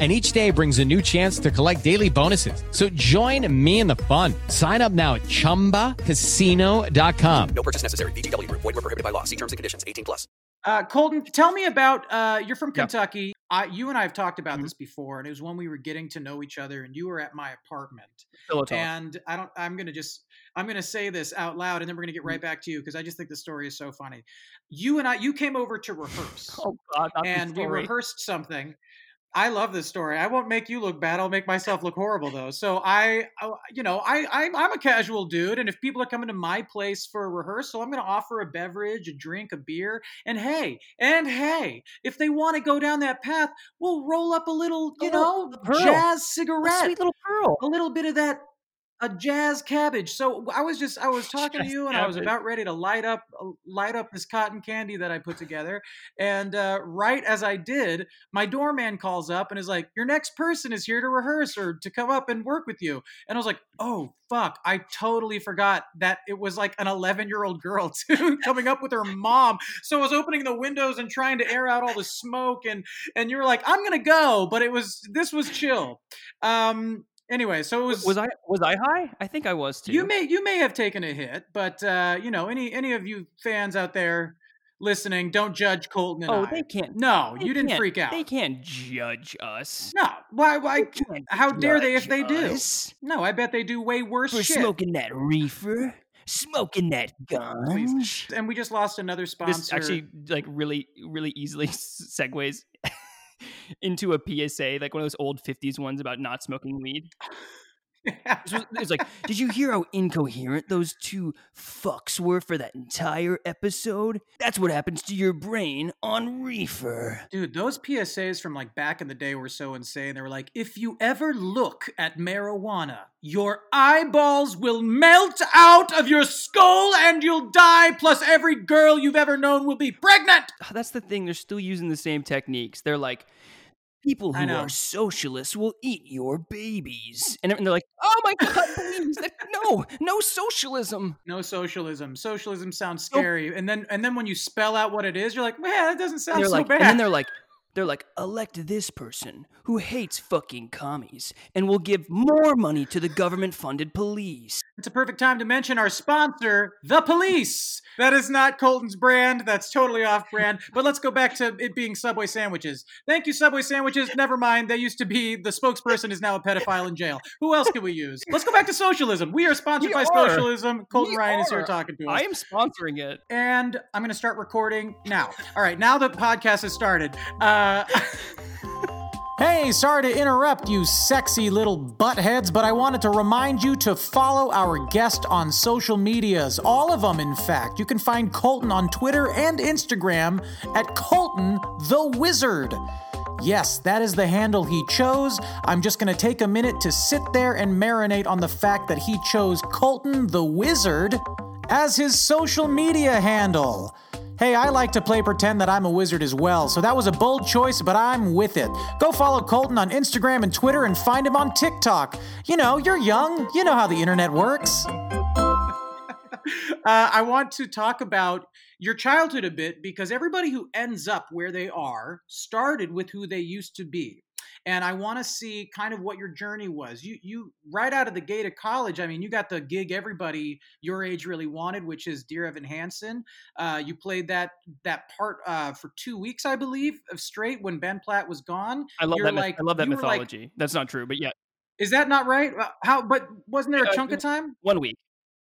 And each day brings a new chance to collect daily bonuses. So join me in the fun. Sign up now at chumbacasino.com. No purchase necessary. VGW Group. Void were prohibited by law. See terms and conditions. 18 plus. Uh, Colton, tell me about. Uh, you're from Yep. Kentucky. I, you and I have talked about Mhm. this before, and it was when we were getting to know each other, and you were at my apartment. And I don't. I'm gonna just. I'm gonna say this out loud, and then we're gonna get right back to you because I just think the story is so funny. You and I. You came over to rehearse. oh God, not and we story. rehearsed something. I love this story. I won't make you look bad. I'll make myself look horrible though. So I, I- you know, I, I I'm a casual dude, and if people are coming to my place for a rehearsal, I'm going to offer a beverage, a drink, a beer, and hey, and hey, if they want to go down that path, we'll roll up a little, you A know, little- a jazz A cigarette, sweet little pearl. a little bit of that a jazz cabbage. So I was just I was <laughs> talking to you and I was about ready to light up uh, light up this cotton candy that I put together. And uh, right as I did, my doorman calls up and is like, "Your next person is here to rehearse or to come up and work with you." And I was like, "Oh fuck! I totally forgot that it was like an 11 year old girl <laughs> too coming up with her mom." So I was opening the windows and trying to air out all the smoke and and you were like, "I'm gonna go," but it was this was chill. Um. Anyway, so it was Was I was I high? I think I was too. you may you may have taken a hit, but uh, you know, any any of you fans out there listening, don't judge Colton and Oh, I. they can't. No, they you didn't freak out. They can't judge us. No, why why how dare they if they do? us No, I bet they do way worse for shit. smoking that reefer, smoking that gun. And we just lost another sponsor. This actually like really really easily <laughs> segues. <laughs> into a PSA, like one of those old '50s ones about not smoking weed. <laughs> Was, it was like, did you hear how incoherent those two fucks were for that entire episode? That's what happens to your brain on reefer. Dude, those PSAs from like back in the day were so insane. They were like, if you ever look at marijuana, your eyeballs will melt out of your skull and you'll die, plus every girl you've ever known will be pregnant. <sighs> That's the thing. They're still using the same techniques. They're like, people who are socialists will eat your babies. And they're like, oh my God, please. <laughs> no, no socialism. No socialism. Socialism sounds scary. And then and then when you spell out what it is, you're like, man, that doesn't sound so like, bad. and then they're like, they're like, elect this person who hates fucking commies and will give more money to the government funded police. It's a perfect time to mention our sponsor, The Police. That is not Colton's brand. That's totally off brand. But let's go back to it being Subway sandwiches. Thank you, Subway sandwiches. Never mind. They used to be the spokesperson is now a pedophile in jail. Who else can we use? Let's go back to socialism. We are sponsored We by are. socialism. Colton We Ryan is here talking to us. I am sponsoring it. and I'm going to start recording now. All right, now the podcast has started. Uh, <laughs> Hey, sorry to interrupt you sexy little buttheads, but I wanted to remind you to follow our guest on social medias. All of them, in fact. You can find Colton on Twitter and Instagram at Colton the Wizard. Yes, that is the handle he chose. I'm just going to take a minute to sit there and marinate on the fact that he chose Colton the Wizard as his social media handle. Hey, I like to play pretend that I'm a wizard as well, so that was a bold choice, but I'm with it. Go follow Colton on Instagram and Twitter and find him on TikTok. You know, you're young, you know how the internet works. <laughs> Uh, I want to talk about your childhood a bit because everybody who ends up where they are started with who they used to be. And I want to see kind of what your journey was. You, you right out of the gate of college. I mean, you got the gig everybody your age really wanted, which is Dear Evan Hansen. Uh, you played that that part uh, for two weeks, I believe, of straight when Ben Platt was gone. I love You're that. myth- like- I love that were like- mythology. That's not true, but yeah, Is that not right? Uh, How? But wasn't there a Yeah, chunk of time? one week,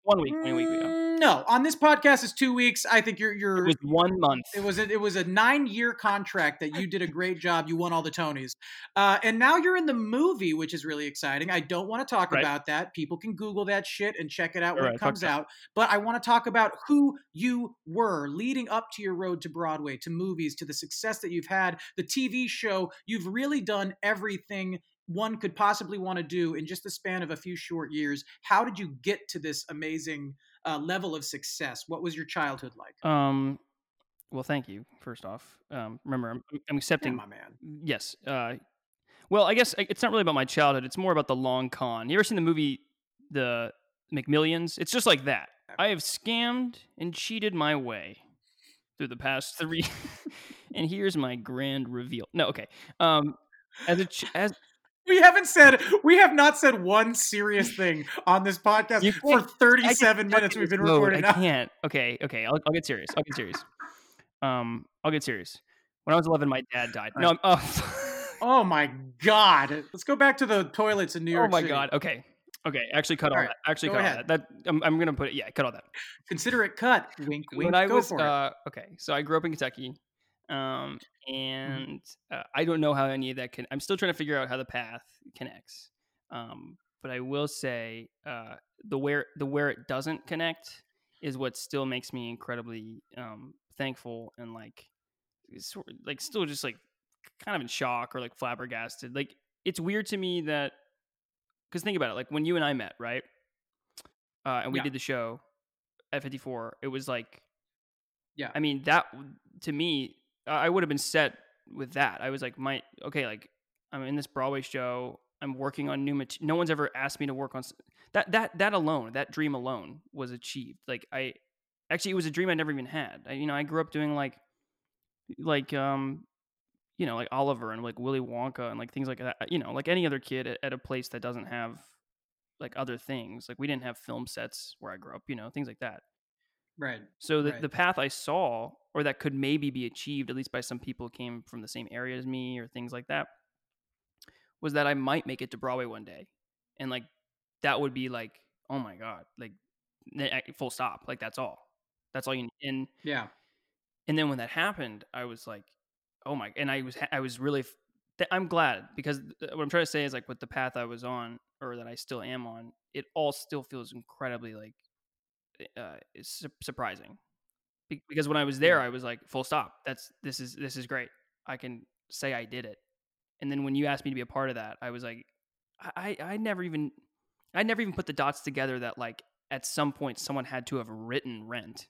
one week, one week ago. Mm, No, on this podcast is two weeks. I think you're you're. It was one month. It was a, it was a nine year contract that you did a great job. You won all the Tonys, uh, and now you're in the movie, which is really exciting. I don't want to talk Right. about that. People can Google that shit and check it out when Alright, it comes out. But I want to talk about who you were leading up to your road to Broadway, to movies, to the success that you've had, the TV show. You've really done everything one could possibly want to do in just the span of a few short years. How did you get to this amazing uh, level of success? What was your childhood like? Um, well, thank you. First off, um, remember, I'm, I'm Yeah, accepting. my man. Yes. Uh, well, I guess it's not really about my childhood. It's more about the long con. You ever seen the movie The McMillions? It's just like that. I have scammed and cheated my way through the past three, <laughs> and here's my grand reveal. No, okay. Um, as a ch- as We haven't said we have not said one serious thing on this podcast You for 37 minutes we've been this mode. recording I <laughs> can't. Okay, okay. I'll, I'll get serious. I'll get serious. Um, I'll get serious. When I was 11, my dad died. No, <laughs> oh, Oh my god. Let's go back to the toilets in New York oh my City. god. Okay, okay. Actually, cut all, All right, that. Actually, go cut all that. That I'm, I'm gonna put it. Yeah, cut all that. Consider it cut. Wink wink. when I go was for it. uh, okay, so I grew up in Kentucky, um, and uh, I don't know how any of that can. I'm still trying to figure out how the path connects. Um, but I will say uh, the where the where it doesn't connect is what still makes me incredibly um, thankful and like sort like still just like kind of in shock or like flabbergasted. Like it's weird to me that because think about it, like when you and I met, right? Uh, and we Yeah. did the show at 54. It was like Yeah. I mean, that to me, I would have been set with that. I was like, my okay, like I'm in this Broadway show. I'm working on new material. No one's ever asked me to work on that. That that alone, that dream alone, was achieved. Like I, actually, it was a dream I never even had. I, you know, I grew up doing like, like um, you know, like Oliver and like Willy Wonka and like things like that. You know, like any other kid at, at a place that doesn't have like other things. Like we didn't have film sets where I grew up. You know, things like that. Right. So the, Right. the path I saw, or that could maybe be achieved, at least by some people who came from the same area as me, or things like that, was that I might make it to Broadway one day, and like that would be like, oh my god, like full stop, like that's all, that's all you need. And Yeah. and then when that happened, I was like, oh my, and I was I was really I'm glad because what I'm trying to say is like with the path I was on or that I still am on, it all still feels incredibly like uh, it's su- surprising. Be- because when I was there, I was like, full stop. That's this is this is great. I can say I did it. And then when you asked me to be a part of that, I was like, I I never even I never even put the dots together that like at some point someone had to have written Rent.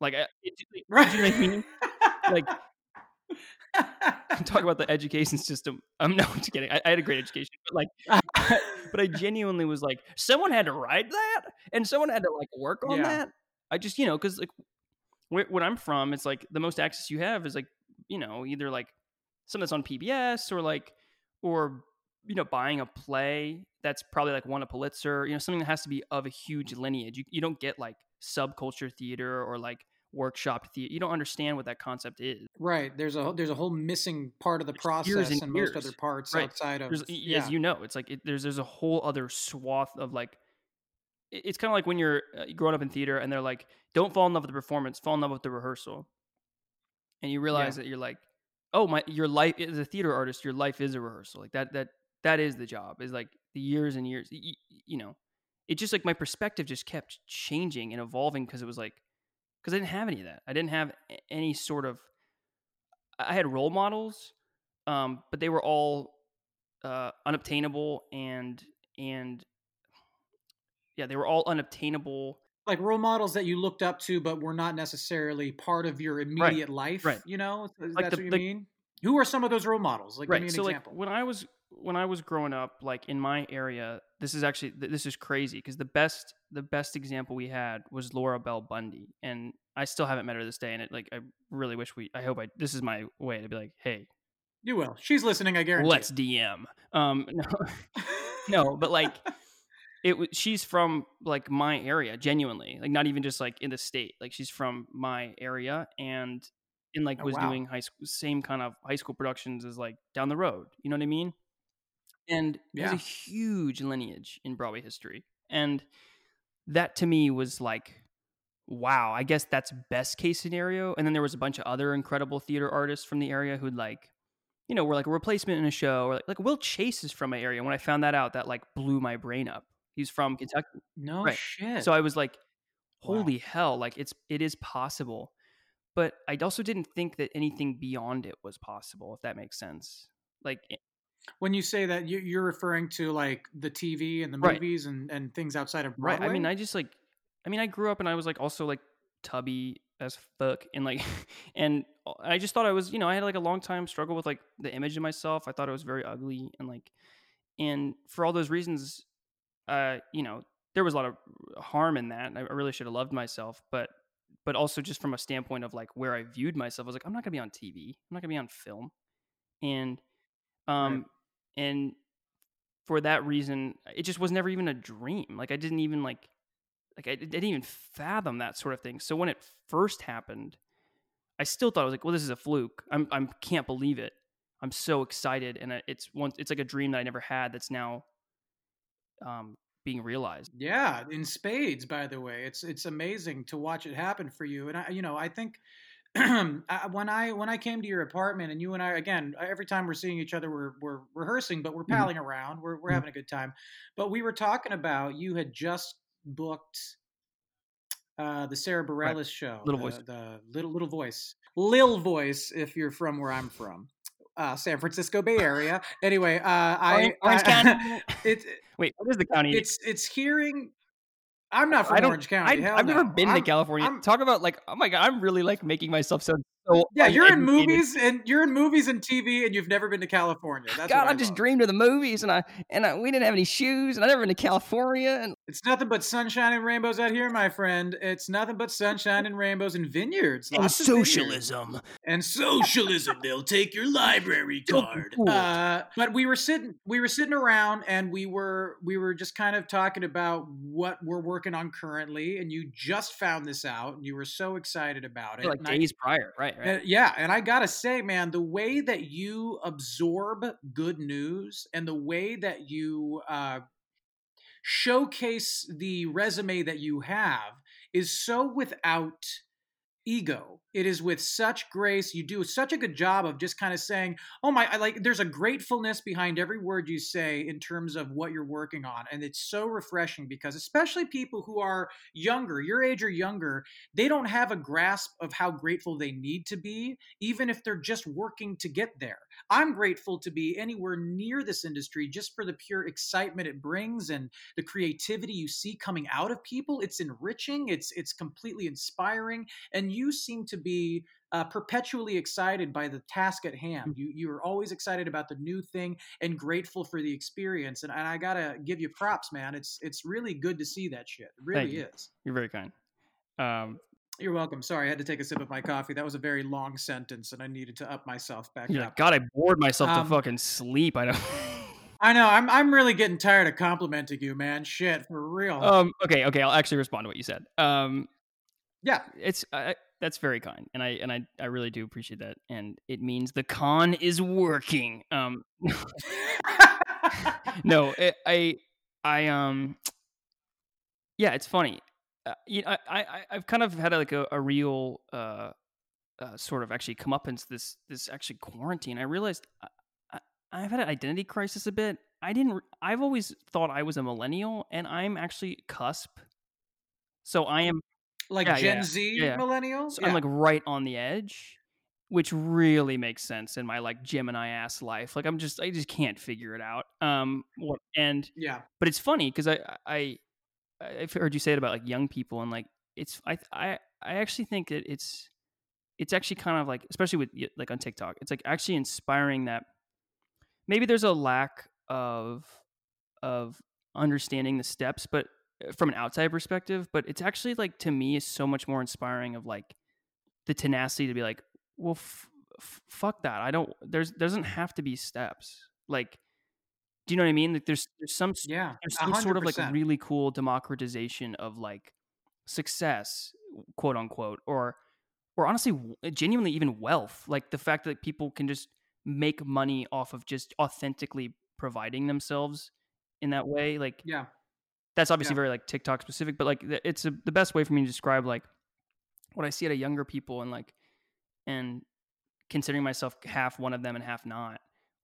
Like, I- it, it, Right. you know I mean? Like, <laughs> talk about the education system. I'm <laughs> no, I'm just kidding. I, I had a great education, but like, <laughs> but I genuinely was like, someone had to write that, and someone had to like work on Yeah. that. I just, you know, because like where, where I'm from, it's like the most access you have is like, you know, either like something that's on PBS or like, or you know, buying a play that's probably like won a Pulitzer. You know, something that has to be of a huge lineage. You you don't get like subculture theater or like workshop theater. You don't understand what that concept is. right. There's a there's a whole missing part of the There's process and, and most other parts Right. outside of There's, yeah. as you know, it's like it, there's there's a whole other swath of like. it- It's kind of like when you're uh, growing up in theater and they're like, "Don't fall in love with the performance, fall in love with the rehearsal," and you realize that you're like, "Oh my, your life as a theater artist, your life is a rehearsal." Like that that that is the job. Is like the years and years. y- y- You know, it just like my perspective just kept changing and evolving because it was like because I didn't have any of that. I didn't have any sort of. I had role models, um, but they were all uh, unobtainable and and yeah, they were all unobtainable. like role models that you looked up to but were not necessarily part of your immediate life right. you know Like that's the- what you the- mean who are some of those role models like give me an So example like when I was when I was growing up, like in my area, this is actually this is crazy because the best the best example we had was Laura Bell Bundy, and I still haven't met her this day. And it like I really wish we. I hope I. This is my way to be like, hey, you will she's listening i guarantee let's DM. Um, <laughs> no, <laughs> no, but like it was she's from like my area genuinely like not even just like in the state like she's from my area and and like Oh, was wow. doing high school same kind of high school productions as like down the road you know what i mean and there's Yeah. a huge lineage in broadway history and that to me was like wow i guess that's best case scenario and then there was a bunch of other incredible theater artists from the area who'd like you know were like a replacement in a show or like, like will chase is from my area when i found that out that like blew my brain up he's from kentucky no Right. shit so I was like, Wow. holy hell, like it's it is possible. But I also didn't think that anything beyond it was possible, if that makes sense. Like when you say that you- you're referring to like the tv and the Right. movies and, and things outside of right. I mean, I just like I mean, I grew up and I was like also like tubby as fuck and like <laughs> and I just thought I was, you know, I had like a long time struggle with like the image of myself. I thought I was very ugly and like and for all those reasons, uh, you know, there was a lot of harm in that. I I really should have loved myself, but but also just from a standpoint of like where I viewed myself, I was like, I'm not gonna be on TV. I'm not gonna be on film. And um and for that reason, it just was never even a dream. Like I didn't even like like I, didn't even fathom that sort of thing. So when it first happened, I still thought I was like, well, this is a fluke. I'm I'm can't believe it. I'm so excited, and it's one. It's like a dream that I never had. That's now um, being realized. Yeah, in spades. By the way, it's it's amazing to watch it happen for you. And I, you know, I think <clears throat> when I when I came to your apartment and you and I again every time we're seeing each other we're we're rehearsing, but we're Mhm. palling around. We're we're Mhm. having a good time. But we were talking about you had just booked uh, the Sara Bareilles show, Little the, Voice. the little little voice, Lil Voice, if you're from where I'm from. Uh, San Francisco Bay Area. Anyway, uh, I, Orange, Orange I- County. <laughs> it, Wait, what is the county? it's it's hearing. I'm not from. Orange County. I, hell I've never been to I'm- California. I'm- Talk about like, oh my god, I'm really like making myself sound so. Yeah, you're in movies and you're in movies and TV, and you've never been to California. That's God, I I just dreamed of the movies, and I and I, we didn't have any shoes, and I never been to California, and It's nothing but sunshine and rainbows out here, my friend. It's nothing but sunshine and rainbows and vineyards. and lots of vineyards. socialism. and socialism. They'll take your library card. Uh, but we were sitting, we were sitting around, and we were we were just kind of talking about what we're working on currently. And you just found this out, and you were so excited about it. like and I- days prior, right? Right. Uh, yeah, and I gotta say, man, the way that you absorb good news and the way that you uh, showcase the resume that you have is so without ego. It is with such grace. You do such a good job of just kind of saying, "Oh my!" I like. There's a gratefulness behind every word you say in terms of what you're working on, and it's so refreshing because, especially people who are younger, your age or younger, they don't have a grasp of how grateful they need to be, even if they're just working to get there. I'm grateful to be anywhere near this industry just for the pure excitement it brings and the creativity you see coming out of people. It's enriching. It's it's completely inspiring, and you seem to be uh, perpetually excited by the task at hand. You you're always excited about the new thing and grateful for the experience. And, and I gotta give you props, man. It's it's really good to see that shit. It really you. is. You're very kind. Um, You're welcome. Sorry, I had to take a sip of my coffee. That was a very long sentence, and I needed to up myself back you're up. like, God, I bored myself Um, to fucking sleep. I know. <laughs> I know. I'm I'm really getting tired of complimenting you, man. Shit, for real. um, okay, okay. I'll actually respond to what you said. Um, yeah. it's I, that's very kind, and I and I I really do appreciate that, and it means the con is working. Um, <laughs> no, it, I I um, yeah, it's funny. Uh, you know, I I I've kind of had like a, a real uh, uh, sort of actually come up into this this actually quarantine. I realized I, I, I've had an identity crisis a bit. I didn't. I've always thought I was a millennial, and I'm actually cusp. So I am like yeah, Gen yeah, Z yeah, millennials. I'm like right on the edge, which really makes sense in my like Gemini ass life. Like I'm just I just can't figure it out. Um, what and yeah. but it's funny because I I I've heard you say it about like young people and like it's I I I actually think that it's it's actually kind of like especially with like on TikTok it's like actually inspiring that maybe there's a lack of of understanding the steps but from an outside perspective but it's actually like to me is so much more inspiring of like the tenacity to be like well f- f- fuck that I don't there's doesn't have to be steps like do you know what I mean like there's there's some Yeah. there's some sort of like 100%. really cool democratization of like success quote unquote or or honestly genuinely even wealth like the fact that people can just make money off of just authentically providing themselves in that way like Yeah. That's obviously Yeah. very like tiktok specific but like it's a, the best way for me to describe like what i see at a younger people and like and considering myself half one of them and half not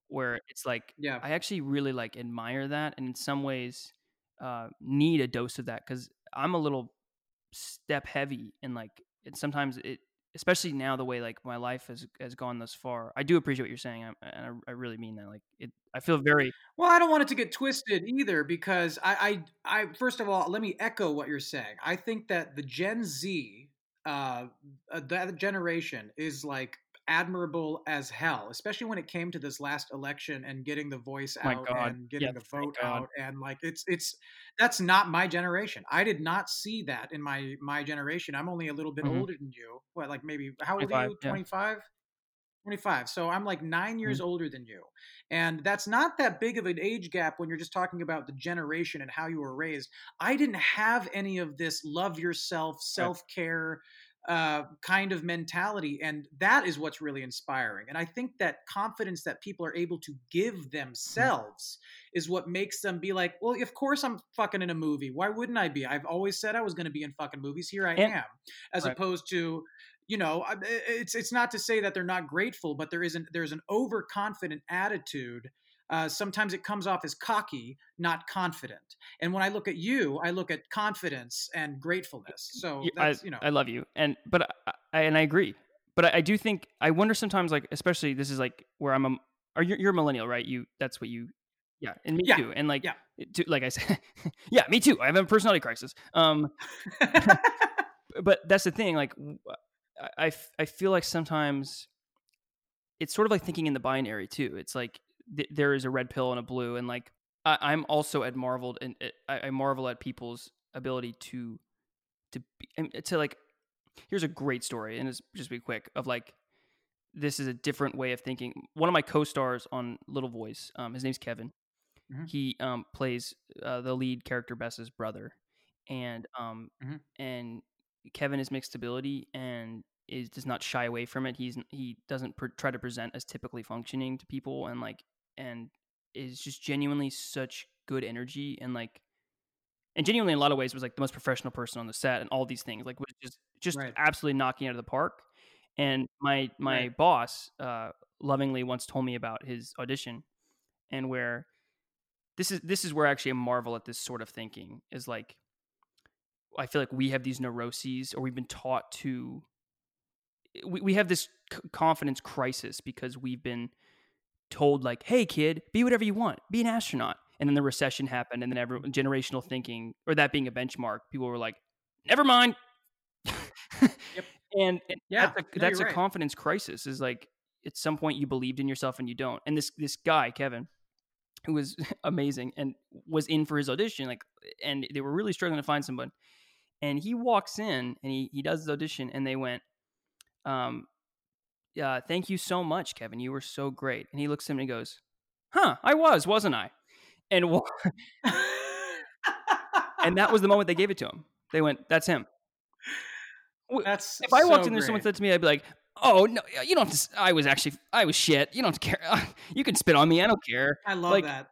where it's like Yeah. I actually really like admire that, and in some ways, uh, need a dose of that because I'm a little step heavy, and like, and sometimes it, especially now the way like my life has has gone thus far. I do appreciate what you're saying, I- and I, I really mean that. Like, it, I feel very Well, I don't want it to get twisted either because I, I, I first of all, let me echo what you're saying. I think that the Gen Z, uh, uh, that generation is like admirable as hell, especially when it came to this last election and getting the voice My out God. and getting Yeah, the vote out and like it's it's that's not my generation. I did not see that in my my generation. I'm only a little bit Mhm. older than you. What like maybe how old are 25, you? yeah. 25? 25. So I'm like nine Mm-hmm. years older than you. And that's not that big of an age gap when you're just talking about the generation and how you were raised. I didn't have any of this love yourself, self care uh, kind of mentality. And that is what's really inspiring. And I think that confidence that people are able to give themselves is what makes them be like, well, of course I'm fucking in a movie. Why wouldn't I be? I've always said I was going to be in fucking movies. Here I And- am. As Right. opposed to, you know, it's it's not to say that they're not grateful, but there isn't there's an overconfident attitude. Uh, sometimes it comes off as cocky, not confident. And when I look at you, I look at confidence and gratefulness. So Y- I, that's you know, I love you, and but I, I and I agree, but I, I do think I wonder sometimes, like especially this is like where I'm a, or you're, you're a millennial, right? You that's what you, yeah, and me Yeah, too, and like, yeah. to, like I said, <laughs> yeah, me too. I have a personality crisis. Um, <laughs> but that's the thing. Like, I, I feel like sometimes it's sort of like thinking in the binary too. It's like th- there is a red pill and a blue, and like I, I'm also at marveled and it, I, I marvel at people's ability to to be, and to like. Here's a great story, and it's just be quick of like this is a different way of thinking. One of my co-stars on Little Voice, um, his name's Kevin. Mhm. He um, plays uh, the lead character Bess's brother, and um, Mhm. and Kevin is mixed ability and is does not shy away from it. He's he doesn't pr- try to present as typically functioning to people, and like and is just genuinely such good energy and like and genuinely in a lot of ways was like the most professional person on the set and all these things like was just just Right. absolutely knocking out of the park And my my Right. boss uh, lovingly once told me about his audition, and where this is this is where I actually marvel at this sort of thinking is like I feel like we have these neuroses or we've been taught to we, we have this c- confidence crisis because we've been told like hey kid be whatever you want be an astronaut. And then the recession happened and then every generational thinking or that being a benchmark people were like never mind. <laughs> And, and Yeah, that's a, no, that's a right. confidence crisis is like at some point you believed in yourself and you don't. And this this guy kevin who was <laughs> amazing and was in for his audition like and they were really struggling to find someone. And he walks in and he, he does his audition and they went um yeah thank you so much kevin. You were so great. And he looks at him and he goes huh i was wasn't i? And wa- <laughs> and that was the moment they gave it to him. They went that's him. That's if i walked in there someone said to me i'd be like oh no you don't have to i was actually i was shit. You don't care. <laughs> You can spit on me. I don't care. I love like- that.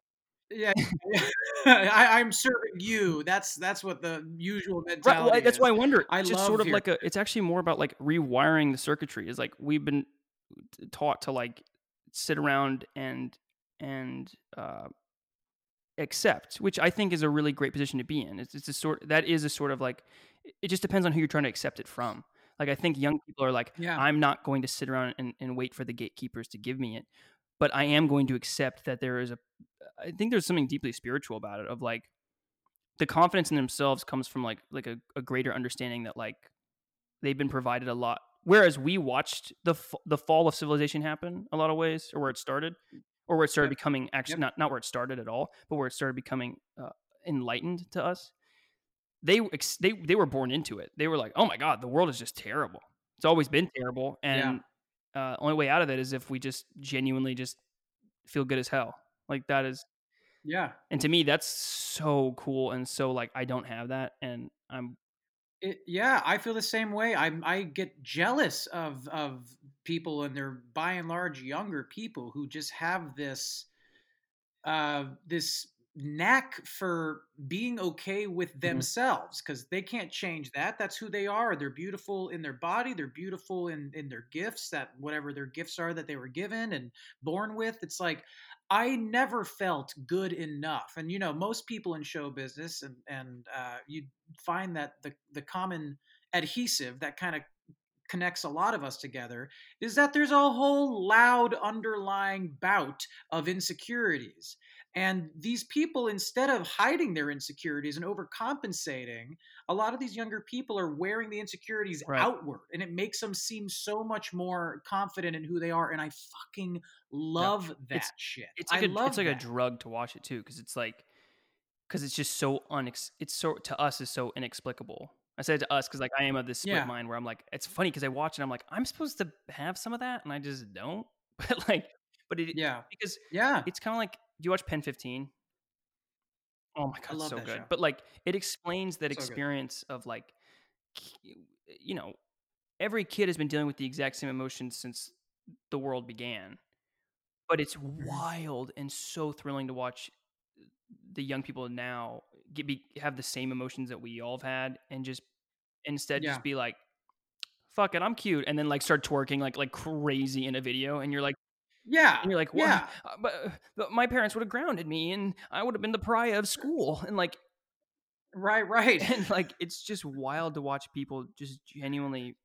Yeah, <laughs> <laughs> I, I'm serving you. That's that's what the usual Right, mentality well, that's is. why I wonder. I It's just sort of hear- like a. It's actually more about like rewiring the circuitry. Is like we've been taught to like sit around and and uh, accept, which I think is a really great position to be in. It's, it's a sort that is a sort of like it just depends on who you're trying to accept it from. Like I think young people are like, Yeah. I'm not going to sit around and, and wait for the gatekeepers to give me it, but I am going to accept that there is a. I think there's something deeply spiritual about it. Of like the confidence in themselves comes from like like a, a greater understanding that like they've been provided a lot. Whereas we watched the f- the fall of civilization happen a lot of ways, or where it started, or where it started Yep. becoming actually Yep. not not where it started at all, but where it started becoming uh, enlightened to us. They they they were born into it. They were like, oh my god, the world is just terrible. It's always been terrible, and uh, only way out of it is if we just genuinely just feel good as hell. Like that is yeah. and to me that's so cool and so like i don't have that and i'm It, yeah, I feel the same way. I I get jealous of of people, and they're by and large younger people who just have this uh this knack for being okay with themselves because they can't change that. That's who they are. They're beautiful in their body. They're beautiful in in their gifts. That whatever their gifts are that they were given and born with. It's like I never felt good enough. And you know, most people in show business and and uh, you find that the the common adhesive that kind of connects a lot of us together is that there's a whole loud underlying bout of insecurities. And these people, instead of hiding their insecurities and overcompensating, a lot of these younger people are wearing the insecurities Right. outward. And it makes them seem so much more confident in who they are. And I fucking love that It's- shit. it's like I a love it's like that. a drug to watch it too because it's like because it's just so unex it's so to us is so inexplicable i said to us because like i am of this split Yeah. mind where i'm like it's funny because i watch it i'm like i'm supposed to have some of that and i just don't <laughs> but like but it Yeah. because Yeah. it's kind of like do you watch pen 15 oh my god it's so good show. but like it explains that So good. experience of like you know every kid has been dealing with the exact same emotions since the world began but it's Mm-hmm. wild and so thrilling to watch the young people now get be, have the same emotions that we all have had and just instead Yeah. just be like fuck it i'm cute and then like start twerking like like crazy in a video and you're like Yeah. and you're like, what? Yeah. Uh, But, uh, but my parents would have grounded me, and I would have been the pariah of school, and like, Right, right. <laughs> and like, it's just wild to watch people just genuinely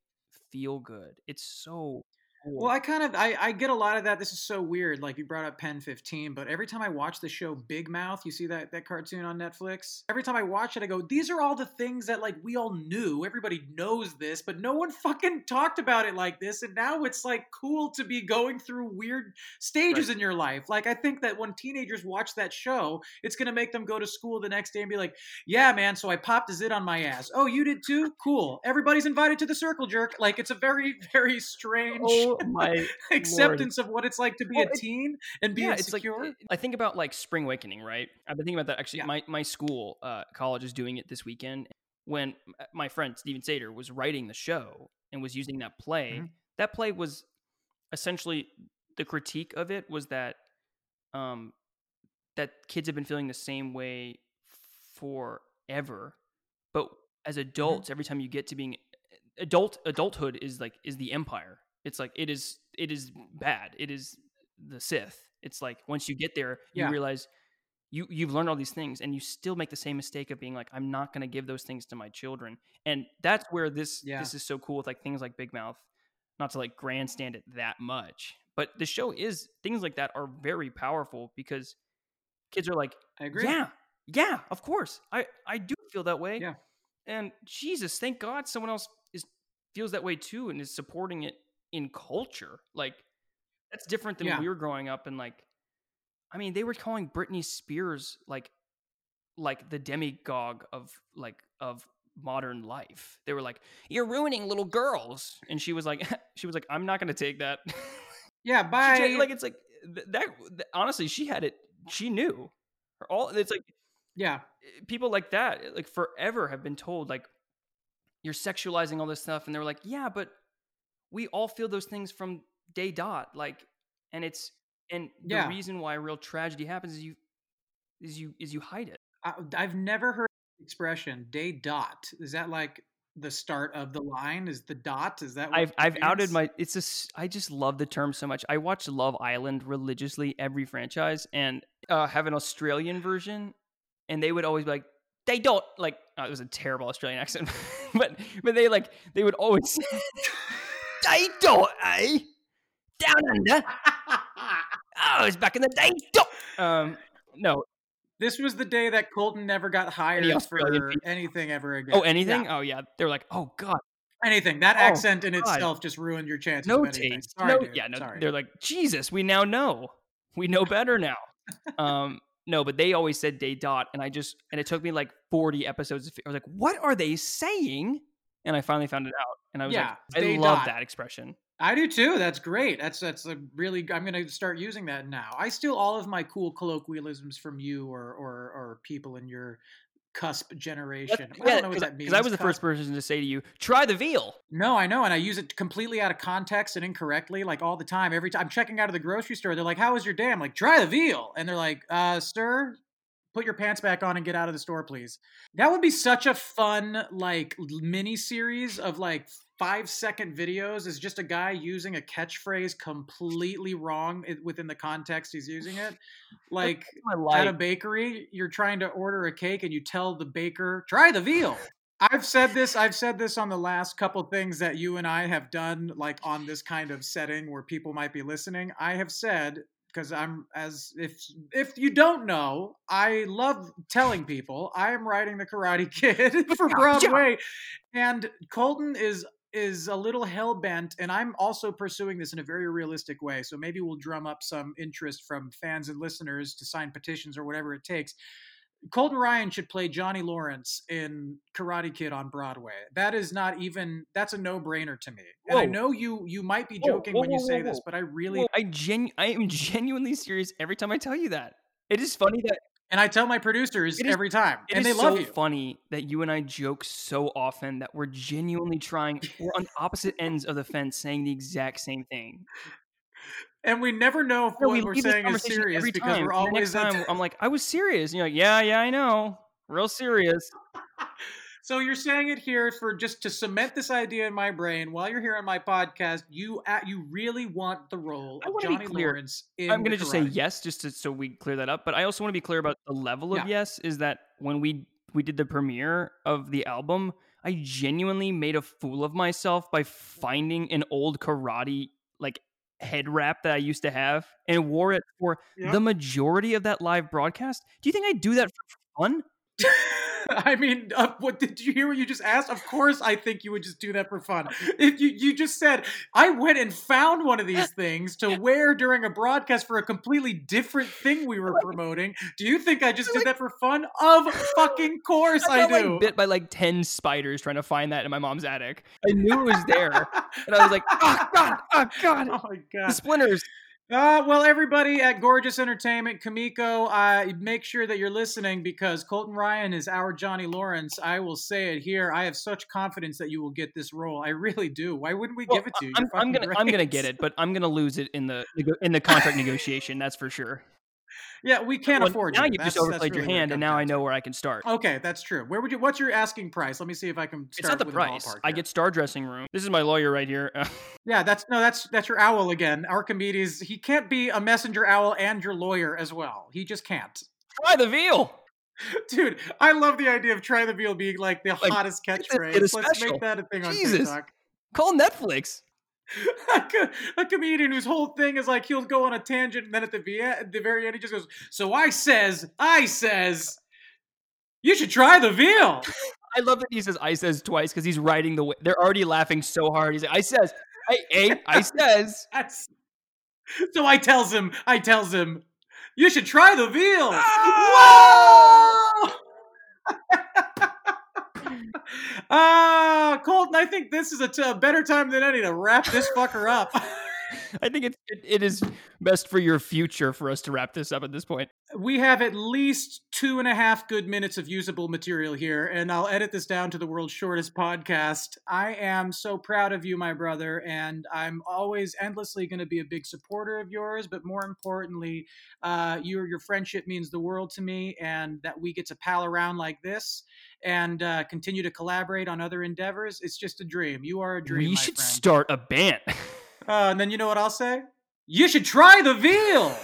feel good. It's so. Well, I kind of I, I get a lot of that. This is so weird. Like you brought up Pen 15, but every time I watch the show Big Mouth, you see that that cartoon on Netflix? Every time I watch it, I go, these are all the things that like we all knew. Everybody knows this, but no one <laughs> fucking talked about it like this. And now it's like cool to be going through weird stages in your life. Like I think that when teenagers watch that show, it's gonna make them go to school the next day and be like, yeah, man, so I popped a zit on my ass. Oh, you did too? Cool. Everybody's invited to the circle jerk. Like it's a very, <laughs> very strange oh my <laughs> acceptance of what it's like to be Well, a teen and be yeah, it's like. I think about like spring awakening, right? I've been thinking about that actually. Yeah. My my school, uh, college is doing it this weekend. When my friend Steven Sater was writing the show and was using that play, Mhm. that play was essentially the critique of it was that um that kids have been feeling the same way forever, but as Mm-hmm. adults, every time you get to being adult, adulthood is like is the empire. It's like it is it is bad. It is the Sith. It's like once you get there, you Yeah. realize you you've learned all these things and you still make the same mistake of being like I'm not going to give those things to my children. And that's where this Yeah. this is so cool with like things like Big Mouth. Not to like grandstand it that much, but the show is things like that are very powerful because kids are like, I agree. yeah, yeah, of course. I I do feel that way. Yeah. And Jesus, thank God someone else is feels that way too and is supporting it in culture. Like that's different than Yeah. when we were growing up and like I mean, they were calling Britney Spears like like the demagogue of like of modern life. They were like, "You're ruining little girls." And she was like <laughs> she was like, "I'm not going to take that." Yeah, <laughs> She bye. tra- like it's like th- that, honestly, she had it she knew. Her all it's like yeah, eh, people like that like forever have been told like you're sexualizing all this stuff and they were like yeah but we all feel those things from day dot like and it's and the Yeah. reason why real tragedy happens is you is you is you hide it I, I've never heard the expression "day dot." Is that like the start of the line? Is the dot? Is that? What i've i've outed my it's just i just love the term so much i watch love island religiously every franchise and uh have an australian version and they would always be like they don't like oh, it was a terrible australian <laughs> accent but but they like they would always <laughs> they don't eh down under <laughs> oh it's back in the day don't. um no This was the day that Colton never got hired Australian for people. anything ever again. oh anything Yeah, oh yeah they're like oh god anything. That Oh, accent in God. itself just ruined your chances. no of taste. Sorry, no, dude. yeah, no. Sorry. They're like, Jesus, we now know. We know better now. <laughs> um, no, but they always said day dot, and I just and it took me like forty episodes. To, I was like, what are they saying? And I finally found it out, and I was Yeah, like, I love dot. that expression. I do too. That's great. That's that's a really. I'm gonna start using that now. I steal all of my cool colloquialisms from you or or or people in your cusp generation. I don't know what that means. Because I was the first person to say to you, try the veal. No, I know, and I use it completely out of context and incorrectly, like all the time. Every time I'm checking out of the grocery store, they're like, "How was your day?" I'm like, "Try the veal," and they're like, "Uh, sir, put your pants back on and get out of the store, please." That would be such a fun like mini series of like five second videos. Is just a guy using a catchphrase completely wrong within the context he's using it, <laughs> like. At a bakery, you're trying to order a cake and you tell the baker, try the veal. I've said this, I've said this on the last couple things that you and I have done, like on this kind of setting where people might be listening. I have said, because I'm as if if you don't know, I love telling people I am writing the Karate <laughs> Kid <laughs> for Broadway. And Colton is is a little hell bent, and I'm also pursuing this in a very realistic way. So maybe we'll drum up some interest from fans and listeners to sign petitions or whatever it takes. Colton Ryan should play Johnny Lawrence in Karate Kid on Broadway. That is not even that's a no-brainer to me. And I know you you might be joking whoa, when you whoa, say whoa, this, but I really I genu- I am <laughs> genuinely serious every time I tell you that. It is funny that and I tell my producers is- every time, and they love so you. funny that you and I joke so often that we're genuinely trying. We're on opposite ends of the fence, saying the exact same thing. And we never know if No, what we we're saying is serious because time. we're always time. I'm like, I was serious. And you're like, yeah, yeah, I know, real serious. So you're saying it here for just to cement this idea in my brain while you're here on my podcast. You at you really want the role of Johnny. Lawrence in I'm gonna just say yes, just to, so we clear that up. But I also want to be clear about the level of Yeah. yes. Is that when we we did the premiere of the album, I genuinely made a fool of myself by finding an old karate like head wrap that I used to have and wore it for Yeah. the majority of that live broadcast. Do you think I do that for fun? <laughs> I mean, uh, what did you hear? What you just asked? Of course, I think you would just do that for fun. If you you just said I went and found one of these things to wear during a broadcast for a completely different thing we were promoting. Do you think I just did that for fun? Of fucking course I, I got do. like bit by like ten spiders trying to find that in my mom's attic. I knew it was there, <laughs> and I was like, "Oh God, oh God, oh my the god. splinters!" Uh, well, everybody at Gorgeous Entertainment, Kamiko, uh, make sure that you're listening because Colton Ryan is our Johnny Lawrence. I will say it here. I have such confidence that you will get this role. I really do. Why wouldn't we Well, give it to you? I'm, I'm gonna I'm gonna get it, but I'm gonna lose it in the <laughs> in the contract negotiation. That's for sure. Yeah, we can't Well, afford now you. you just overplayed your really hand, and now I know where I can start. Okay, that's true. Where would you? What's your asking price? Let me see if I can start it's not the price. I get star dressing room. This is my lawyer right here. <laughs> Yeah, that's no, that's that's your owl again. Archimedes. He can't be a messenger owl and your lawyer as well. He just can't. Try the veal. <laughs> Dude, I love the idea of try the veal being like the Like, hottest catchphrase. Let's special. make that a thing on Jesus. TikTok. Call Netflix. <laughs> a, co- a comedian whose whole thing is like he'll go on a tangent and then at the, at the very end he just goes, "So I says, I says, you should try the veal." <laughs> I love that he says I says twice because he's writing the. Way. They're already laughing so hard. He's like, I says, I, I, I <laughs> says. So I tells him, I tells him, you should try the veal. Ah! Whoa! Ah, <laughs> Colton, I think this is a better time than any to wrap this fucker up. <laughs> I think it's it, it is best for your future for us to wrap this up at this point. we have at least two and a half good minutes of usable material here, and I'll edit this down to the world's shortest podcast. I am so proud of you, my brother, and I'm always endlessly going to be a big supporter of yours. But more importantly, uh, your your friendship means the world to me, and that we get to pal around like this and uh, continue to collaborate on other endeavors. It's just a dream. You are a dream. we should friend. start a band. <laughs> Uh, and then you know what I'll say? You should try the veal.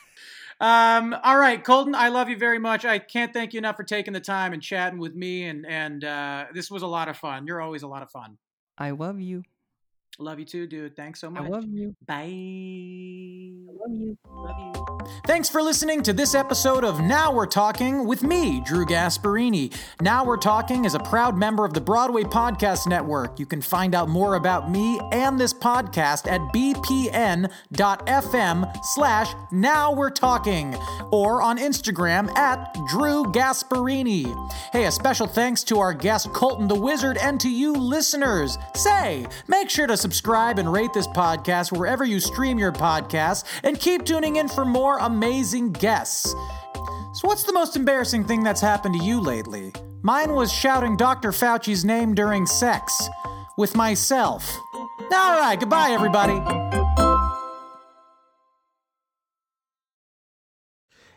<laughs> um, all right, Colton, I love you very much. I can't thank you enough for taking the time and chatting with me, and and uh, this was a lot of fun. You're always a lot of fun. I love you. Love you too, dude. Thanks so much. I love you. Bye. I love you. Love you. Thanks for listening to this episode of Now We're Talking with me, Drew Gasparini. Now We're Talking is a proud member of the Broadway Podcast Network. You can find out more about me and this podcast at bpn.fm slash Now We're Talking or on Instagram at Drew Gasparini. Hey, a special thanks to our guest Colton the Wizard and to you listeners. Say, make sure to subscribe and rate this podcast wherever you stream your podcasts and keep tuning in for more amazing guests. So, what's the most embarrassing thing that's happened to you lately? Mine was shouting Dr. Fauci's name during sex with myself. All right, goodbye, everybody.